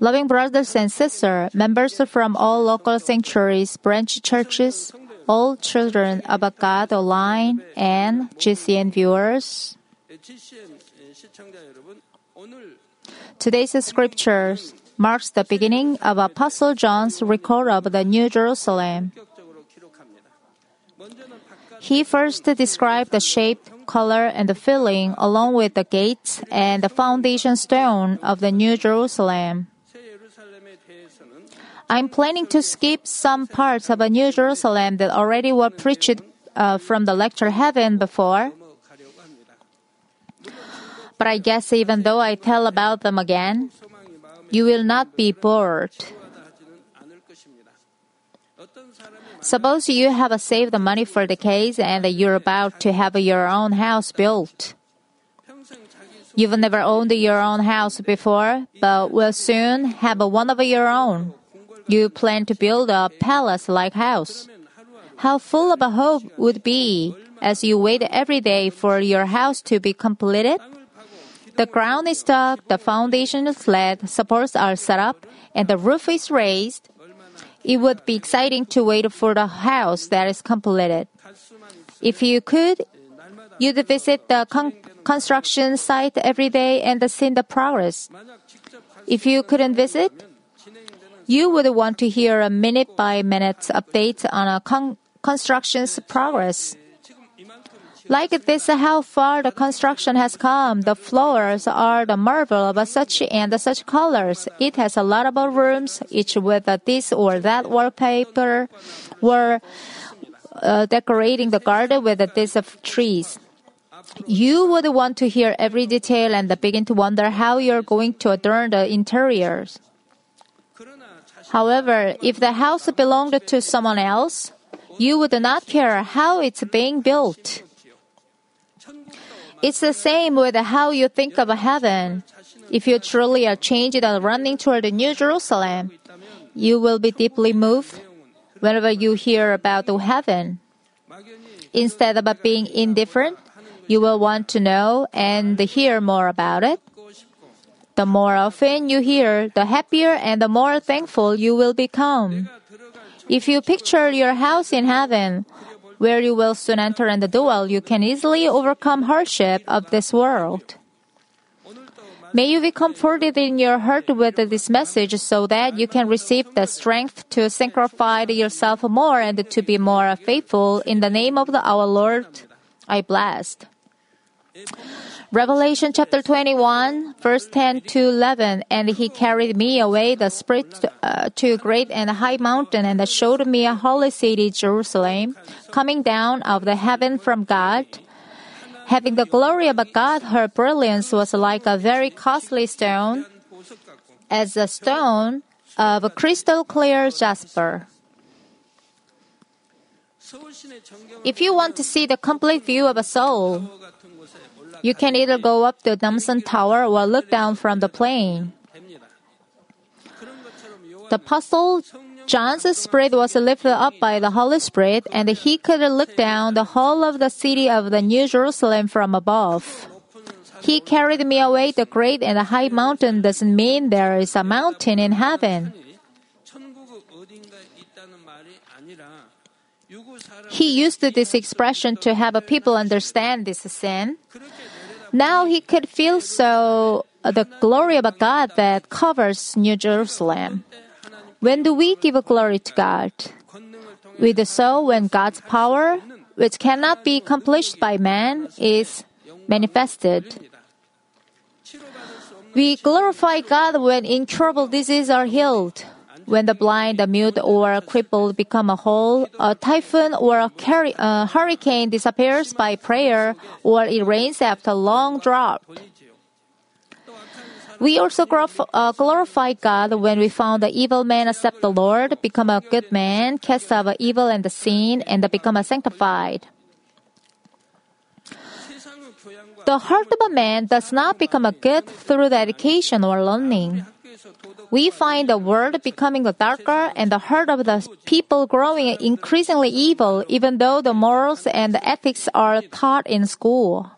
Loving brothers and sisters, members from all local sanctuaries, branch churches, all children of God online, and GCN viewers. Today's scriptures marks the beginning of Apostle John's record of the New Jerusalem. He first described the shape, color, and the filling along with the gates and the foundation stone of the New Jerusalem. I'm planning to skip some parts of a New Jerusalem that already were preached uh, from the lecture heaven before. But I guess even though I tell about them again, you will not be bored. Suppose you have saved the money for the case and you're about to have your own house built. You've never owned your own house before, but will soon have one of your own. You plan to build a palace-like house. How full of hope would be as you wait every day for your house to be completed? The ground is dug, the foundation is laid, supports are set up, and the roof is raised. It would be exciting to wait for the house that is completed. If you could, you'd visit the con- construction site every day and see the progress. If you couldn't visit, you would want to hear a minute by minute update on a con- construction's progress. Like this, how far the construction has come. The floors are the marvel of such and such colors. It has a lot of rooms, each with this or that wallpaper, or uh, decorating the garden with of trees. You would want to hear every detail and begin to wonder how you're going to adorn the interiors. However, if the house belonged to someone else, you would not care how it's being built. It's the same with how you think of heaven. If you truly are changed and running toward the New Jerusalem, you will be deeply moved whenever you hear about the heaven. Instead of being indifferent, you will want to know and hear more about it. The more often you hear, the happier and the more thankful you will become. If you picture your house in heaven, where you will soon enter in the dwell, you can easily overcome hardship of this world. May you be comforted in your heart with this message so that you can receive the strength to sanctify yourself more and to be more faithful in the name of the, our Lord. I blessed. Revelation chapter 21, verse 10 to 11. And he carried me away the spirit uh, to a great and high mountain and showed me a holy city, Jerusalem, coming down of the heaven from God. Having the glory of a God, her brilliance was like a very costly stone, as a stone of crystal clear jasper. If you want to see the complete view of a Seoul, you can either go up the Namsan Tower or look down from the plane. The Apostle John's spirit was lifted up by the Holy Spirit, and he could look down the whole of the city of the New Jerusalem from above. He carried me away the great and high mountain doesn't mean there is a mountain in heaven. He used this expression to have people understand this sin. Now he could feel so uh, the glory of God that covers New Jerusalem. When do we give glory to God? We do so when God's power, which cannot be accomplished by man, is manifested. We glorify God when incurable diseases are healed. When the blind, the mute, or crippled become a whole, a typhoon or a, a hurricane disappears by prayer, or it rains after long drought. We also uh, glorify God when we found the evil man accept the Lord, become a good man, cast out evil and the sin, and become a sanctified. The heart of a man does not become a good through the education or learning we find the world becoming darker and the heart of the people growing increasingly evil, even though the morals and the ethics are taught in school.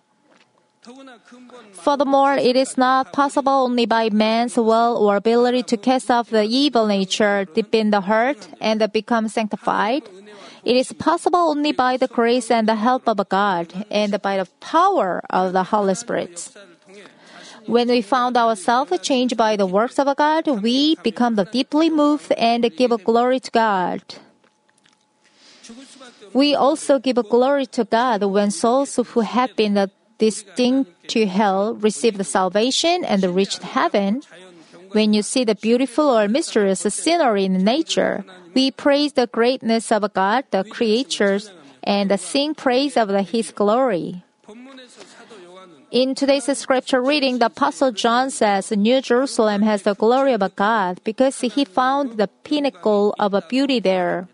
Furthermore, it is not possible only by man's will or ability to cast off the evil nature deep in the heart and become sanctified. It is possible only by the grace and the help of God and by the power of the Holy Spirit. When we found ourselves changed by the works of God, we become deeply moved and give glory to God. We also give glory to God when souls who have been destined to hell receive the salvation and reach heaven. When you see the beautiful or mysterious scenery in nature, we praise the greatness of God, the creatures, and sing praise of His glory. In today's scripture reading, the Apostle John says New Jerusalem has the glory of God because he found the pinnacle of a beauty there.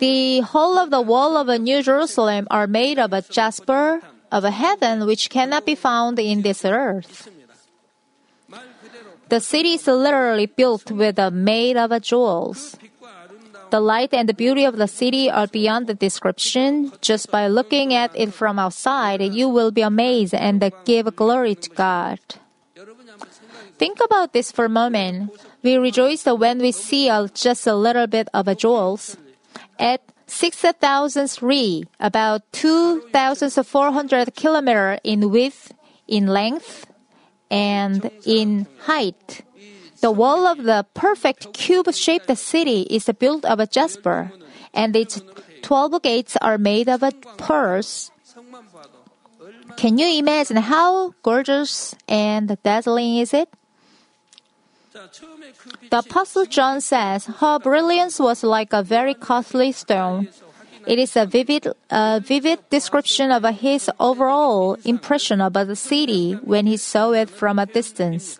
The whole of the wall of a New Jerusalem are made of a jasper of a heaven which cannot be found in this earth. The city is literally built with a made of jewels. The light and the beauty of the city are beyond the description. Just by looking at it from outside, you will be amazed and give glory to God. Think about this for a moment. We rejoice when we see just a little bit of a jewels. At 6,003, about 2,400 kilometers in width, in length, and in height. The wall of the perfect cube-shaped city is built of jasper, and its 12 gates are made of pearls. Can you imagine how gorgeous and dazzling is it? The Apostle John says her brilliance was like a very costly stone. It is a vivid, uh, vivid description of his overall impression about the city when he saw it from a distance.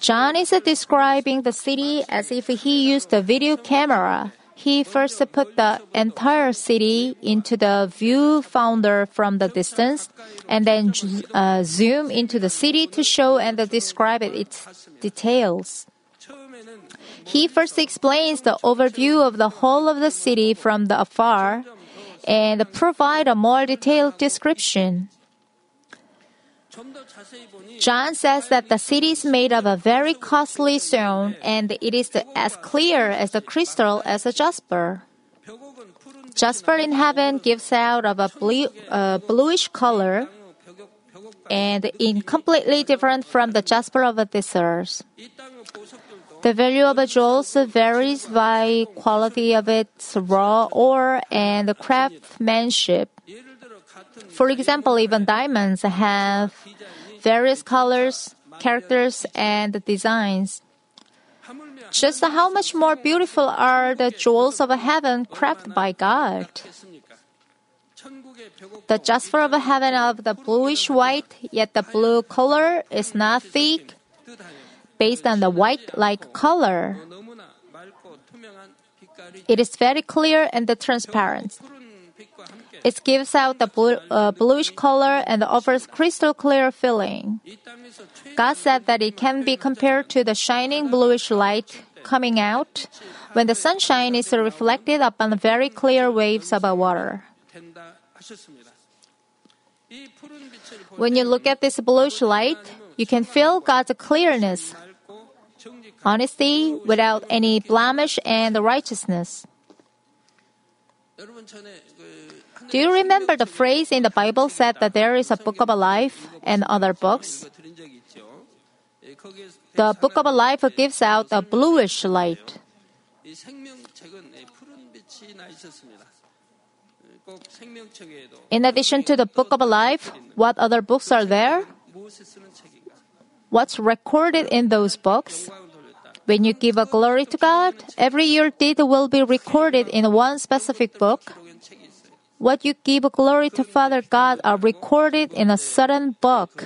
John is describing the city as if he used a video camera. He first put the entire city into the viewfinder from the distance and then uh, zoom into the city to show and describe its details. He first explains the overview of the whole of the city from the afar and provide a more detailed description. John says that the city is made of a very costly stone and it is as clear as a crystal as a jasper. Jasper in heaven gives out of a blue, uh, bluish color and in completely different from the jasper of this earth. The value of a jewels varies by quality of its raw ore and craftsmanship. For example, even diamonds have various colors, characters, and designs. Just how much more beautiful are the jewels of heaven crafted by God? The jasper of heaven of the bluish white, yet the blue color is not thick, based on the white-like color. It is very clear and transparent. It gives out the blue, uh, bluish color and offers crystal clear feeling. God said that it can be compared to the shining bluish light coming out when the sunshine is reflected upon very clear waves of water. When you look at this bluish light, you can feel God's clearness, honesty without any blemish, and righteousness. Do you remember the phrase in the Bible said that there is a book of life and other books? The book of life gives out a bluish light. In addition to the book of life, what other books are there? What's recorded in those books? When you give a glory to God, every year deed will be recorded in one specific book. What you give glory to Father God are recorded in a certain book.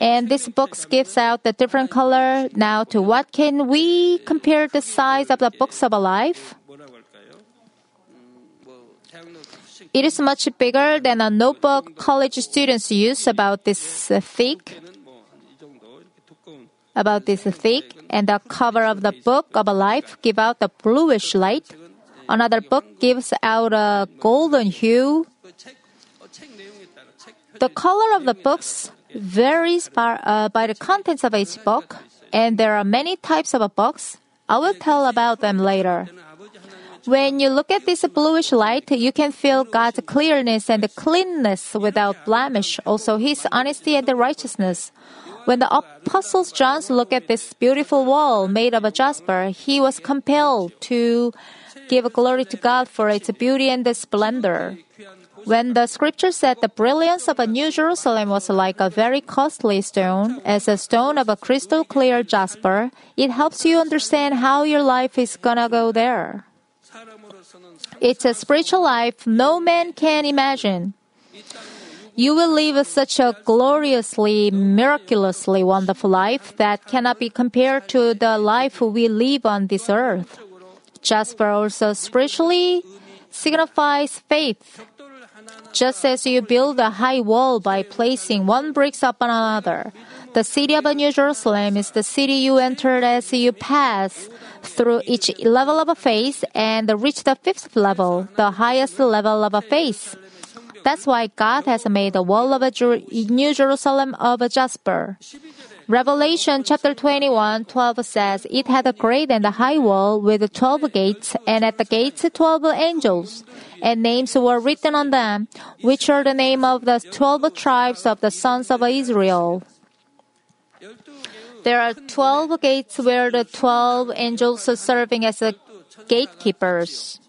And this book gives out the different color. Now, to what can we compare the size of the books of a life? It is much bigger than a notebook college students use about this thick. About this thick, and the cover of the book of a life give out the bluish light. Another book gives out a golden hue. The color of the books varies by, uh, by the contents of each book, and there are many types of books. I will tell about them later. When you look at this bluish light, you can feel God's clearness and cleanness without blemish, also His honesty and righteousness. When the apostles John looked at this beautiful wall made of a jasper, he was compelled to give glory to God for its beauty and its splendor. When the scripture said the brilliance of a New Jerusalem was like a very costly stone, as a stone of a crystal clear jasper, it helps you understand how your life is gonna go there. It's a spiritual life no man can imagine. You will live such a gloriously, miraculously wonderful life that cannot be compared to the life we live on this earth. Jasper also spiritually signifies faith. Just as you build a high wall by placing one brick upon another, the city of New Jerusalem is the city you enter as you pass through each level of a face and reach the fifth level, the highest level of a face. That's why God has made the wall of Jer- New Jerusalem of jasper. Revelation chapter 21, 12 says, It had a great and a high wall with 12 gates, and at the gates 12 angels. And names were written on them, which are the name of the 12 tribes of the sons of Israel. There are 12 gates where the 12 angels are serving as gatekeepers.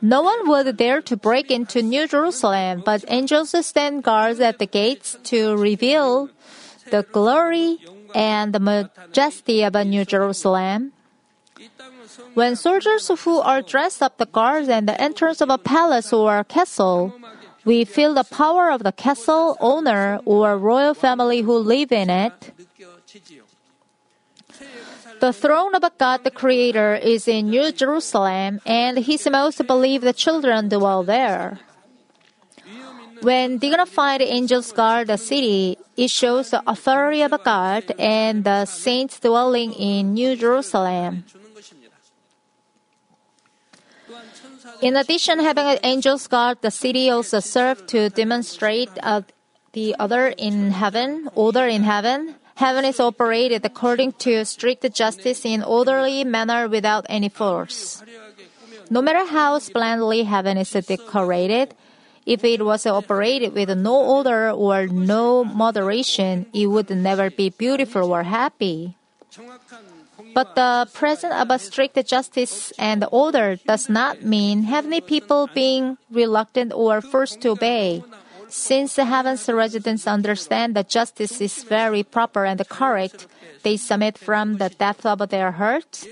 No one would dare to break into New Jerusalem, but angels stand guards at the gates to reveal the glory and the majesty of a New Jerusalem. When soldiers who are dressed up the guards and the entrance of a palace or a castle, we feel the power of the castle owner or royal family who live in it. The throne of God the Creator is in New Jerusalem, and His most beloved children dwell there. When dignified angels guard the city, it shows the authority of God and the saints dwelling in New Jerusalem. In addition, having an angels guard the city also served to demonstrate uh, the other in heaven, order in heaven. Heaven is operated according to strict justice in orderly manner without any force. No matter how splendidly heaven is decorated, if it was operated with no order or no moderation, it would never be beautiful or happy. But the presence of a strict justice and order does not mean heavenly people being reluctant or forced to obey. Since the heaven's residents understand that justice is very proper and correct, they submit from the depth of their hearts.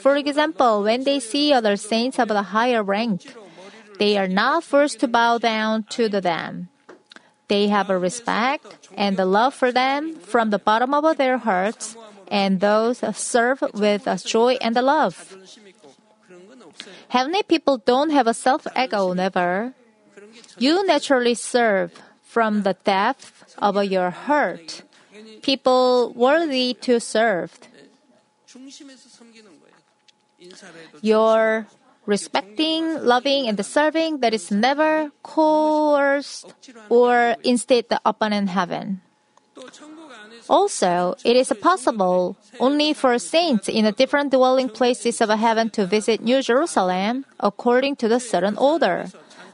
For example, when they see other saints of a higher rank, they are not forced to bow down to them. They have a respect and a love for them from the bottom of their hearts, and those serve with a joy and a love. Heavenly people don't have a self ego, never. You naturally serve from the depth of your heart. People worthy to serve. Your respecting, loving, and serving that is never coerced or instead upon in heaven. Also, it is possible only for saints in the different dwelling places of heaven to visit New Jerusalem according to the certain order.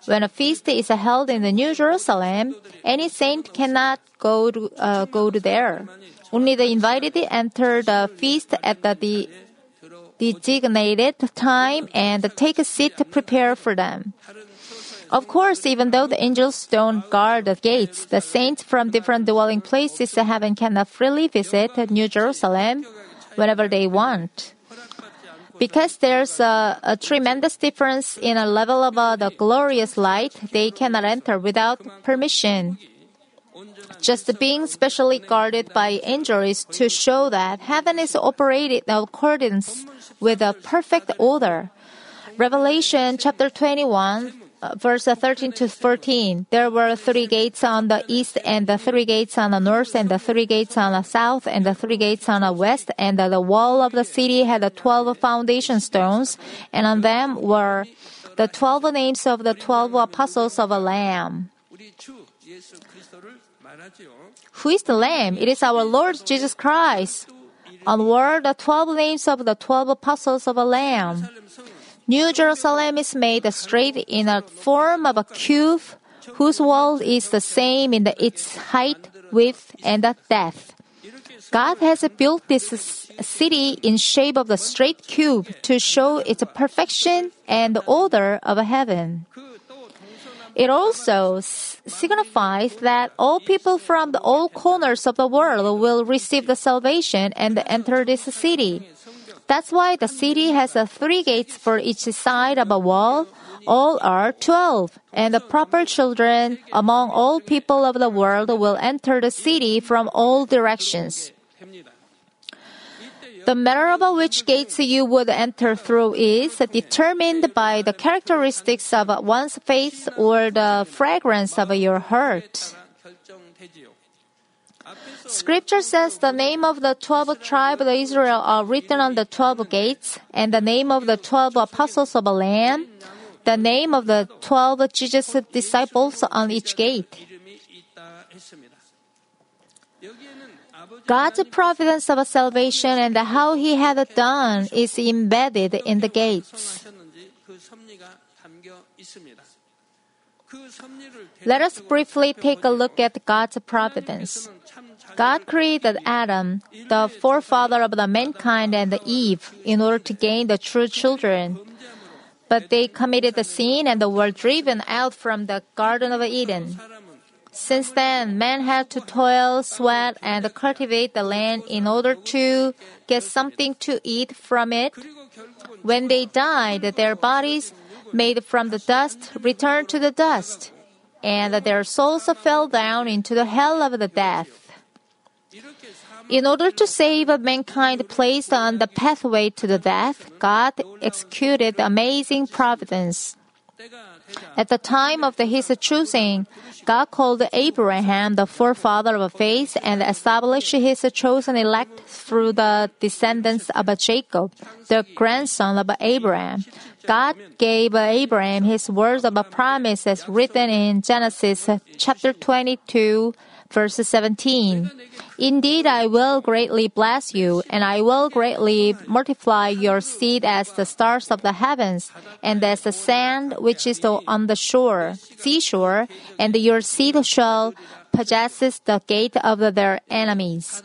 When a feast is held in the New Jerusalem, any saint cannot go to, uh, go to there. Only the invited enter the feast at the, the designated time and take a seat to prepare for them. Of course, even though the angels don't guard the gates, the saints from different dwelling places in heaven cannot freely visit New Jerusalem whenever they want. Because there's a, a tremendous difference in a level of uh, the glorious light, they cannot enter without permission. Just being specially guarded by angels to show that heaven is operated in accordance with a perfect order. Revelation chapter 21, uh, verse 13 to 14. There were three gates on the east, and the three gates on the north, and the three gates on the south, and the three gates on the west. And the wall of the city had the 12 foundation stones, and on them were the 12 names of the 12 apostles of the Lamb. Who is the Lamb? It is our Lord Jesus Christ. On were the twelve names of the twelve apostles of a Lamb. New Jerusalem is made straight in a form of a cube, whose wall is the same in the, its height, width, and the depth. God has built this city in shape of the straight cube to show its perfection and the order of heaven. It also signifies that all people from all corners of the world will receive the salvation and enter this city. That's why the city has three gates for each side of a wall. All are twelve, and the proper children among all people of the world will enter the city from all directions. The manner about which gates you would enter through is determined by the characteristics of one's face or the fragrance of your heart. Scripture says the name of the twelve tribes of Israel are written on the twelve gates, and the name of the twelve apostles of the Lamb, the name of the twelve Jesus disciples on each gate. God's providence of salvation and how He had done is embedded in the gates. Let us briefly take a look at God's providence. God created Adam, the forefather of the mankind and Eve, in order to gain the true children. But they committed the sin and were driven out from the Garden of Eden. Since then, men had to toil, sweat, and cultivate the land in order to get something to eat from it. When they died, their bodies, made from the dust, returned to the dust, and their souls fell down into the hell of the death. In order to save mankind placed on the pathway to the death, God executed amazing providence. At the time of his choosing, God called Abraham the forefather of faith and established his chosen elect through the descendants of Jacob, the grandson of Abraham. God gave Abraham his words of promise as written in Genesis chapter 22, verse 17. Indeed, I will greatly bless you, and I will greatly multiply your seed as the stars of the heavens, and as the sand which is on the shore, seashore, and your seed shall possess the gate of their enemies.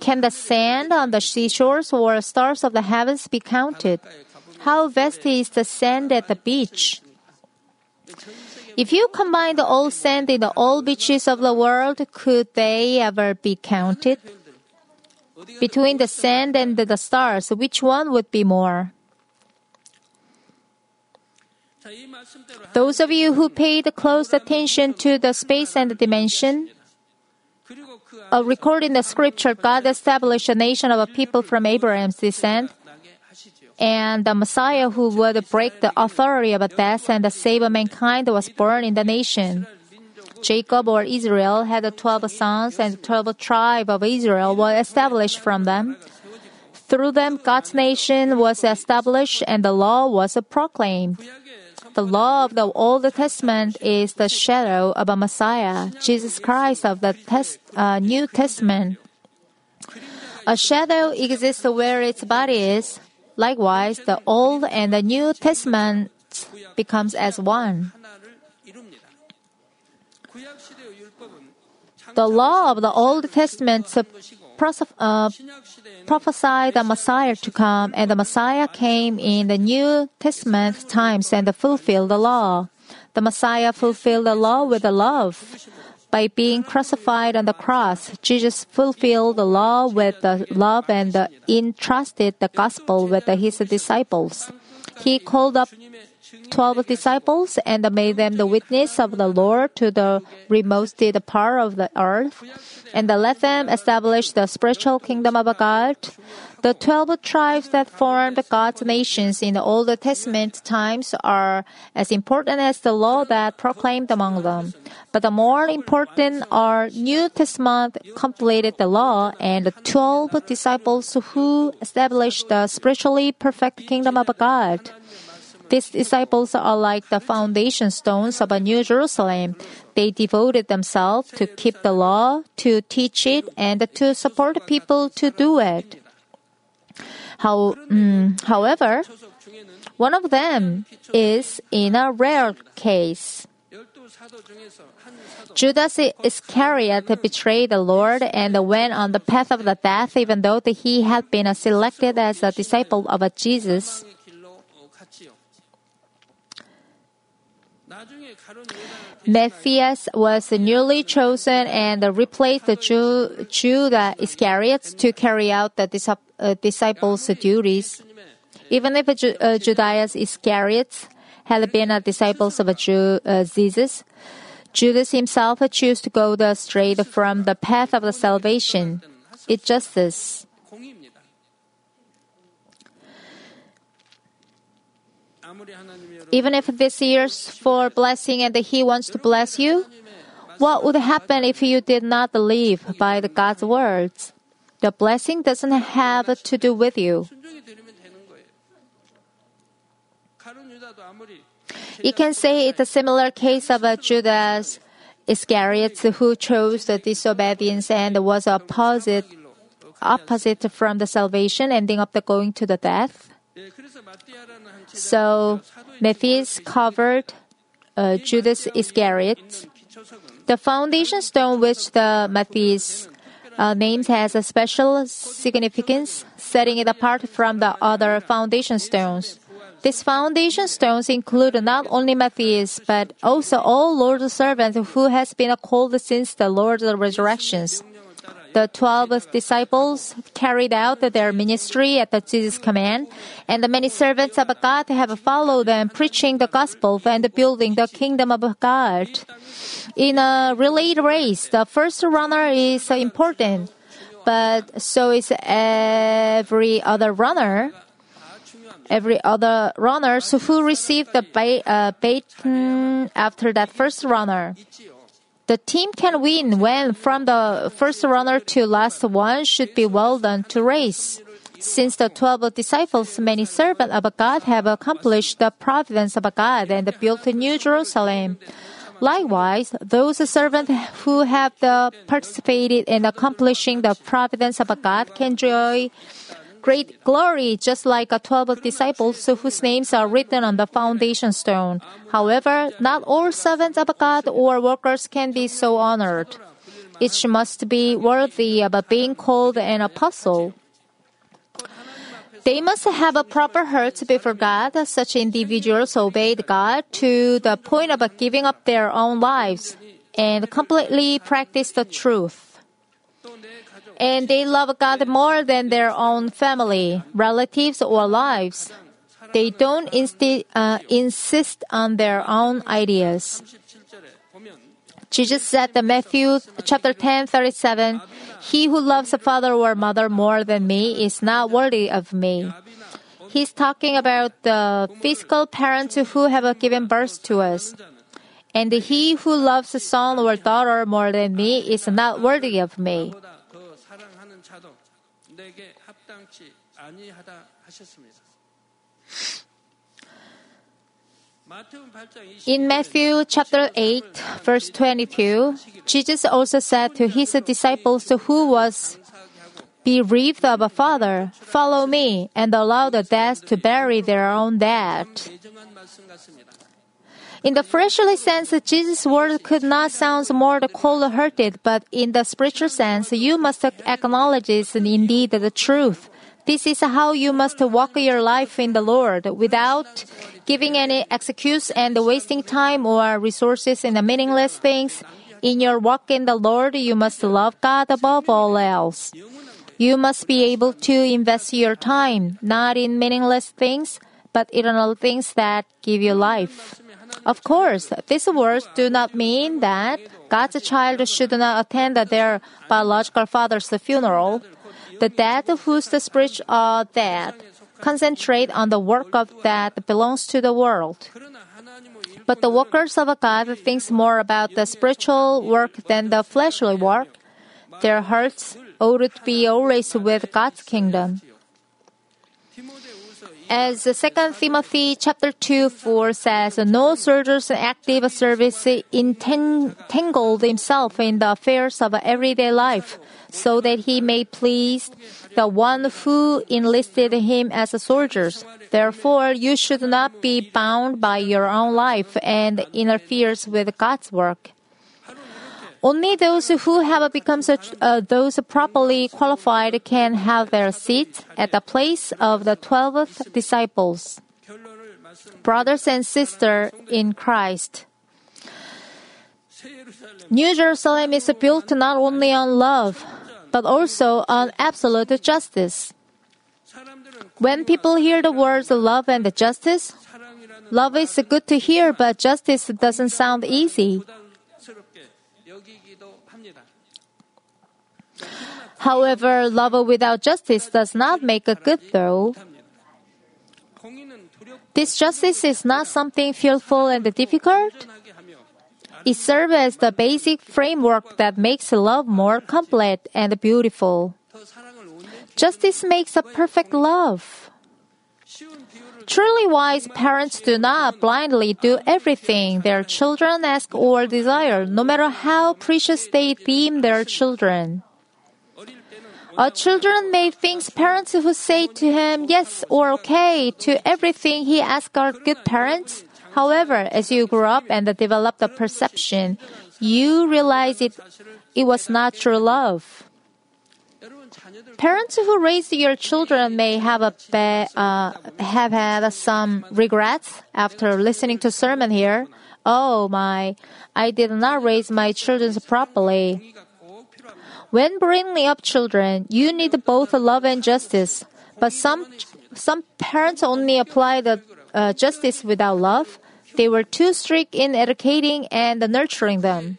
Can the sand on the seashores or stars of the heavens be counted? How vast is the sand at the beach? If you combine the all sand in the all beaches of the world, could they ever be counted? Between the sand and the stars, which one would be more? Those of you who paid close attention to the space and the dimension, uh, recording the scripture, God established a nation of a people from Abraham's descent and the Messiah who would break the authority of death and save mankind was born in the nation. Jacob or Israel had 12 sons and 12 tribes of Israel were established from them. Through them, God's nation was established and the law was proclaimed. The law of the Old Testament is the shadow of a Messiah, Jesus Christ of the test, uh, New Testament. A shadow exists where its body is. Likewise, the Old and the New Testament becomes as one. The law of the Old Testament uh, prophesied the Messiah to come, and the Messiah came in the New Testament times and fulfilled the law. The Messiah fulfilled the law with the love. By being crucified on the cross, Jesus fulfilled the law with the love and entrusted the gospel with his disciples. He called up 12 disciples and made them the witness of the Lord to the remote part of the earth, and let them establish the spiritual kingdom of God. The 12 tribes that formed God's nations in the Old Testament times are as important as the law that proclaimed among them. But the more important are New Testament completed the law and the 12 disciples who established the spiritually perfect kingdom of God. These disciples are like the foundation stones of a New Jerusalem. They devoted themselves to keep the law, to teach it, and to support people to do it. How, um, however, one of them is in a rare case. Judas Iscariot betrayed the Lord and went on the path of the death, even though he had been selected as a disciple of Jesus. Matthias was newly chosen and replaced the Jew, Judah Iscariot to carry out the uh, disciples' duties. Even if uh, Judas Iscariot had been a disciple of Jew, uh, Jesus, Judas himself chose to go the straight from the path of the salvation. It's justice. Even if this year's for blessing and He wants to bless you, what would happen if you did not live by the God's words? The blessing doesn't have to do with you. You can say it's a similar case of Judas Iscariot who chose the disobedience and was opposite opposite from the salvation, ending up the going to the death. So Matthias covered uh, Judas Iscariot. The foundation stone which the Matthias uh, names has a special significance, setting it apart from the other foundation stones. These foundation stones include not only Matthias, but also all Lord's servants who has been called since the Lord's resurrections. The twelve disciples carried out their ministry at the Jesus' command, and the many servants of God have followed them, preaching the gospel and building the kingdom of God. In a relay race, the first runner is important, but so is every other runner every other runners who received the uh, baton after that first runner. The team can win when from the first runner to last one should be well done to race. Since the twelve disciples, many servants of God have accomplished the providence of God and built New Jerusalem. Likewise, those servants who have participated in accomplishing the providence of God can enjoy great glory, just like a 12 disciples whose names are written on the foundation stone. However, not all servants of God or workers can be so honored. Each must be worthy of being called an apostle. They must have a proper heart before God. Such individuals obeyed God to the point of giving up their own lives and completely practice the truth and they love God more than their own family, relatives, or lives. They don't insti- uh, insist on their own ideas. Jesus said in Matthew chapter 10, 37, He who loves a father or mother more than me is not worthy of me. He's talking about the physical parents who have given birth to us. And he who loves a son or daughter more than me is not worthy of me. In Matthew chapter 8, verse 22, Jesus also said to his disciples who was bereaved of a father, Follow me and allow the dead to bury their own dead. In the fleshly sense, Jesus' word could not sound more cold-hearted, but in the spiritual sense, you must acknowledge indeed the truth. This is how you must walk your life in the Lord without giving any excuse and wasting time or resources in the meaningless things. In your walk in the Lord, you must love God above all else. You must be able to invest your time not in meaningless things, but eternal things that give you life. Of course, these words do not mean that God's child should not attend their biological father's funeral. The dead whose spirits are dead concentrate on the work of that belongs to the world. But the workers of God think more about the spiritual work than the fleshly work. Their hearts ought to be always with God's kingdom. As 2 Timothy chapter 2 4 says, no soldier's active service entangled himself in the affairs of everyday life, so that he may please the one who enlisted him as a soldier. Therefore, you should not be bound by your own life and interferes with God's work. Only those who have become such, uh, those properly qualified can have their seat at the place of the twelve disciples. Brothers and sisters in Christ. New Jerusalem is built not only on love, but also on absolute justice. When people hear the words love and justice, love is good to hear, but justice doesn't sound easy. However, love without justice does not make a good though. This justice is not something fearful and difficult. It serves as the basic framework that makes love more complete and beautiful. Justice makes a perfect love. Truly wise parents do not blindly do everything their children ask or desire, no matter how precious they deem their children. A children may think parents who say to him yes or okay to everything he asks are good parents. However, as you grow up and develop the perception, you realize it, it was not true love. Parents who raise your children may have a be, uh, have had some regrets after listening to sermon here. Oh my, I did not raise my children properly. When bringing up children, you need both love and justice. But some some parents only apply the uh, justice without love. They were too strict in educating and nurturing them.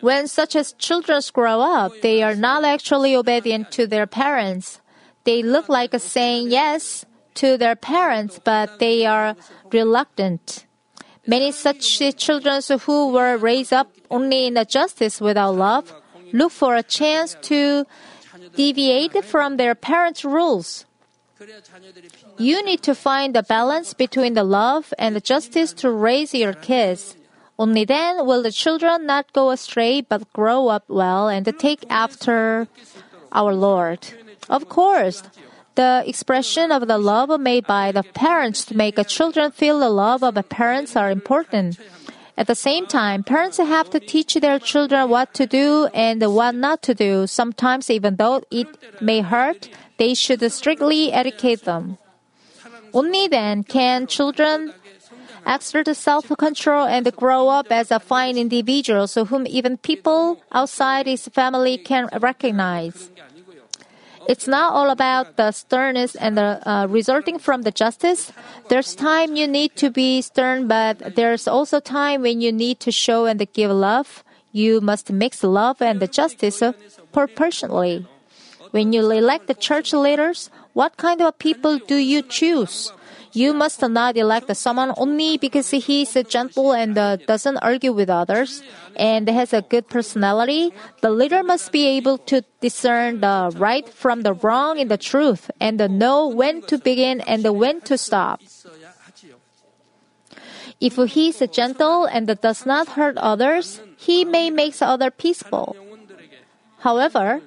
When such as children grow up, they are not actually obedient to their parents. They look like saying yes to their parents, but they are reluctant. Many such children who were raised up only in the justice without love look for a chance to deviate from their parents' rules. You need to find the balance between the love and the justice to raise your kids. Only then will the children not go astray but grow up well and take after our Lord. Of course, the expression of the love made by the parents to make the children feel the love of the parents are important. At the same time, parents have to teach their children what to do and what not to do. Sometimes, even though it may hurt, they should strictly educate them. Only then can children exert self-control and grow up as a fine individual so whom even people outside his family can recognize. It's not all about the sternness and the uh, resulting from the justice. There's time you need to be stern, but there's also time when you need to show and give love. You must mix love and the justice proportionally. When you elect the church leaders, what kind of people do you choose? You must not elect someone only because he is gentle and uh, doesn't argue with others and has a good personality. The leader must be able to discern the right from the wrong in the truth and know when to begin and when to stop. If he is gentle and does not hurt others, he may make others peaceful. However,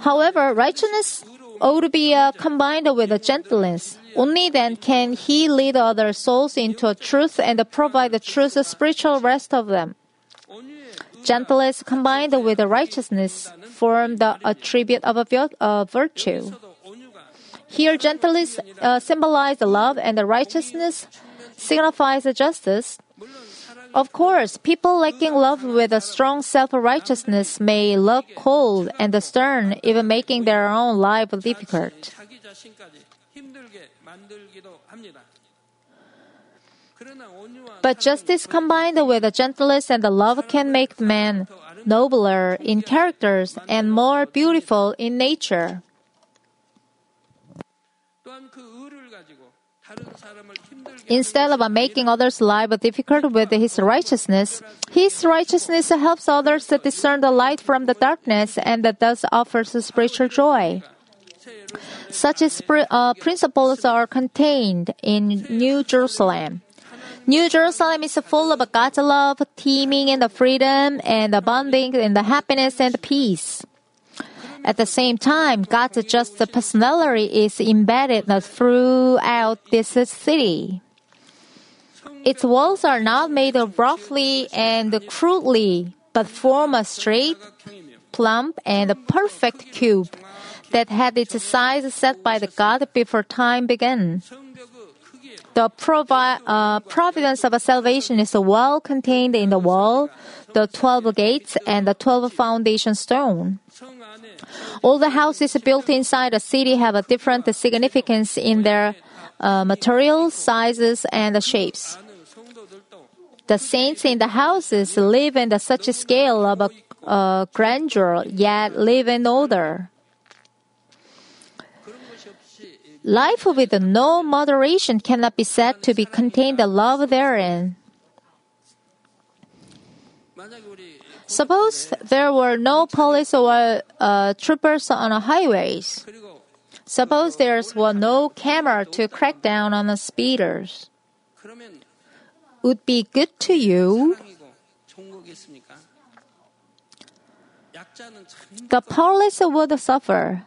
however, righteousness ought to be uh, combined with gentleness. Only then can he lead other souls into truth and provide the truth spiritual rest of them. Gentleness combined with righteousness form the attribute of a virtue. Here, gentleness uh, symbolizes love and righteousness signifies justice. Of course, people lacking love with a strong self-righteousness may look cold and stern, even making their own life difficult. But justice combined with gentleness and love can make man nobler in characters and more beautiful in nature. Instead of making others' life difficult with his righteousness, his righteousness helps others to discern the light from the darkness and thus offers spiritual joy. Such uh, principles are contained in New Jerusalem. New Jerusalem is full of God's love, teeming in the freedom and abounding in the happiness and peace. At the same time, God's just personality is embedded throughout this city. Its walls are not made of roughly and crudely, but form a straight, plump, and perfect cube that had its size set by the God before time began. The provi- uh, providence of salvation is well contained in the wall, the twelve gates, and the twelve foundation stone. All the houses built inside the city have a different significance in their uh, materials, sizes, and shapes. The saints in the houses live in such a scale of uh, grandeur, yet live in order. Life with no moderation cannot be said to be contained the love therein. Suppose there were no police or uh, troopers on the highways. Suppose there were no camera to crack down on the speeders would be good to you. The powerless would suffer.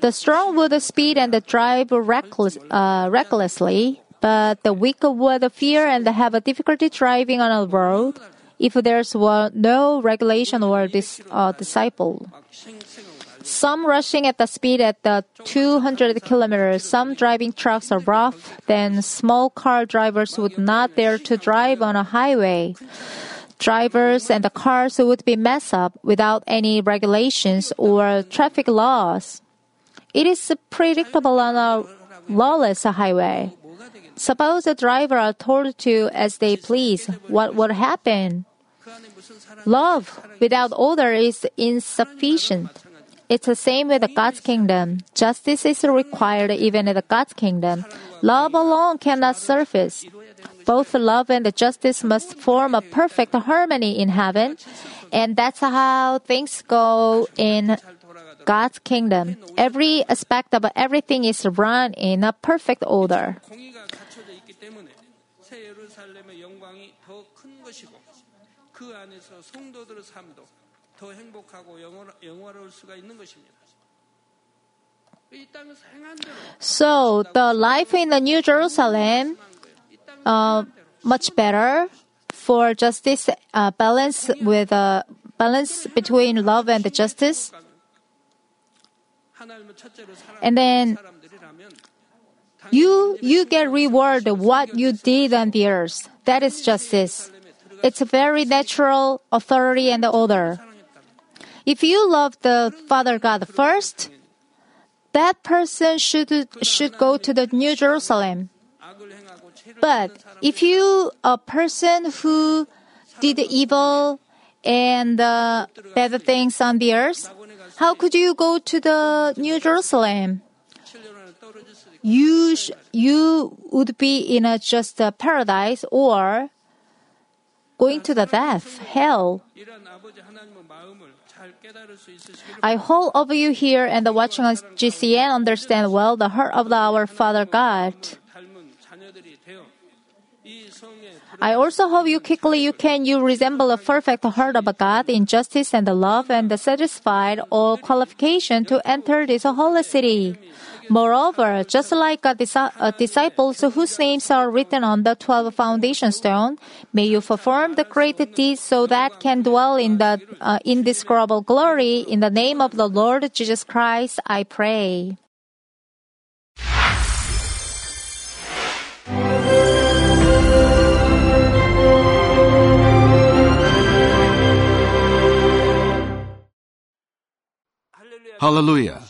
The strong would speed and drive reckless, uh, recklessly, but the weak would fear and have a difficulty driving on a road if there's no regulation or dis, uh, disciple. Some rushing at the speed at the 200 kilometers, some driving trucks are rough, then small car drivers would not dare to drive on a highway. Drivers and the cars would be messed up without any regulations or traffic laws. It is predictable on a lawless highway. Suppose the driver are told to as they please, what would happen? Love without order is insufficient. It's the same with God's kingdom. Justice is required even in God's kingdom. Love alone cannot surface. Both love and justice must form a perfect harmony in heaven, and that's how things go in God's kingdom. Every aspect of everything is run in a perfect order. 더 행복하고 영화로울 수가 있는 것입니다. So the life in the New Jerusalem, uh, much better for justice, uh, balance with a uh, balance between love and justice. And then you you get reward what you did on the earth. That is justice. It's a very natural authority and order. If you love the Father God first, that person should should go to the New Jerusalem. But if you a person who did evil and uh, bad things on the earth, how could you go to the New Jerusalem? You sh- you would be in a just a paradise or going to the death, hell. I hope all of you here and the watching us GCN understand well the heart of our Father God. I also hope you quickly you can you resemble a perfect heart of God in justice and the love and satisfied all qualification to enter this holy city. Moreover, just like a uh, disciples whose names are written on the twelve foundation stone, may you perform the great deeds so that can dwell in the uh, indescribable glory. In the name of the Lord Jesus Christ, I pray. Hallelujah.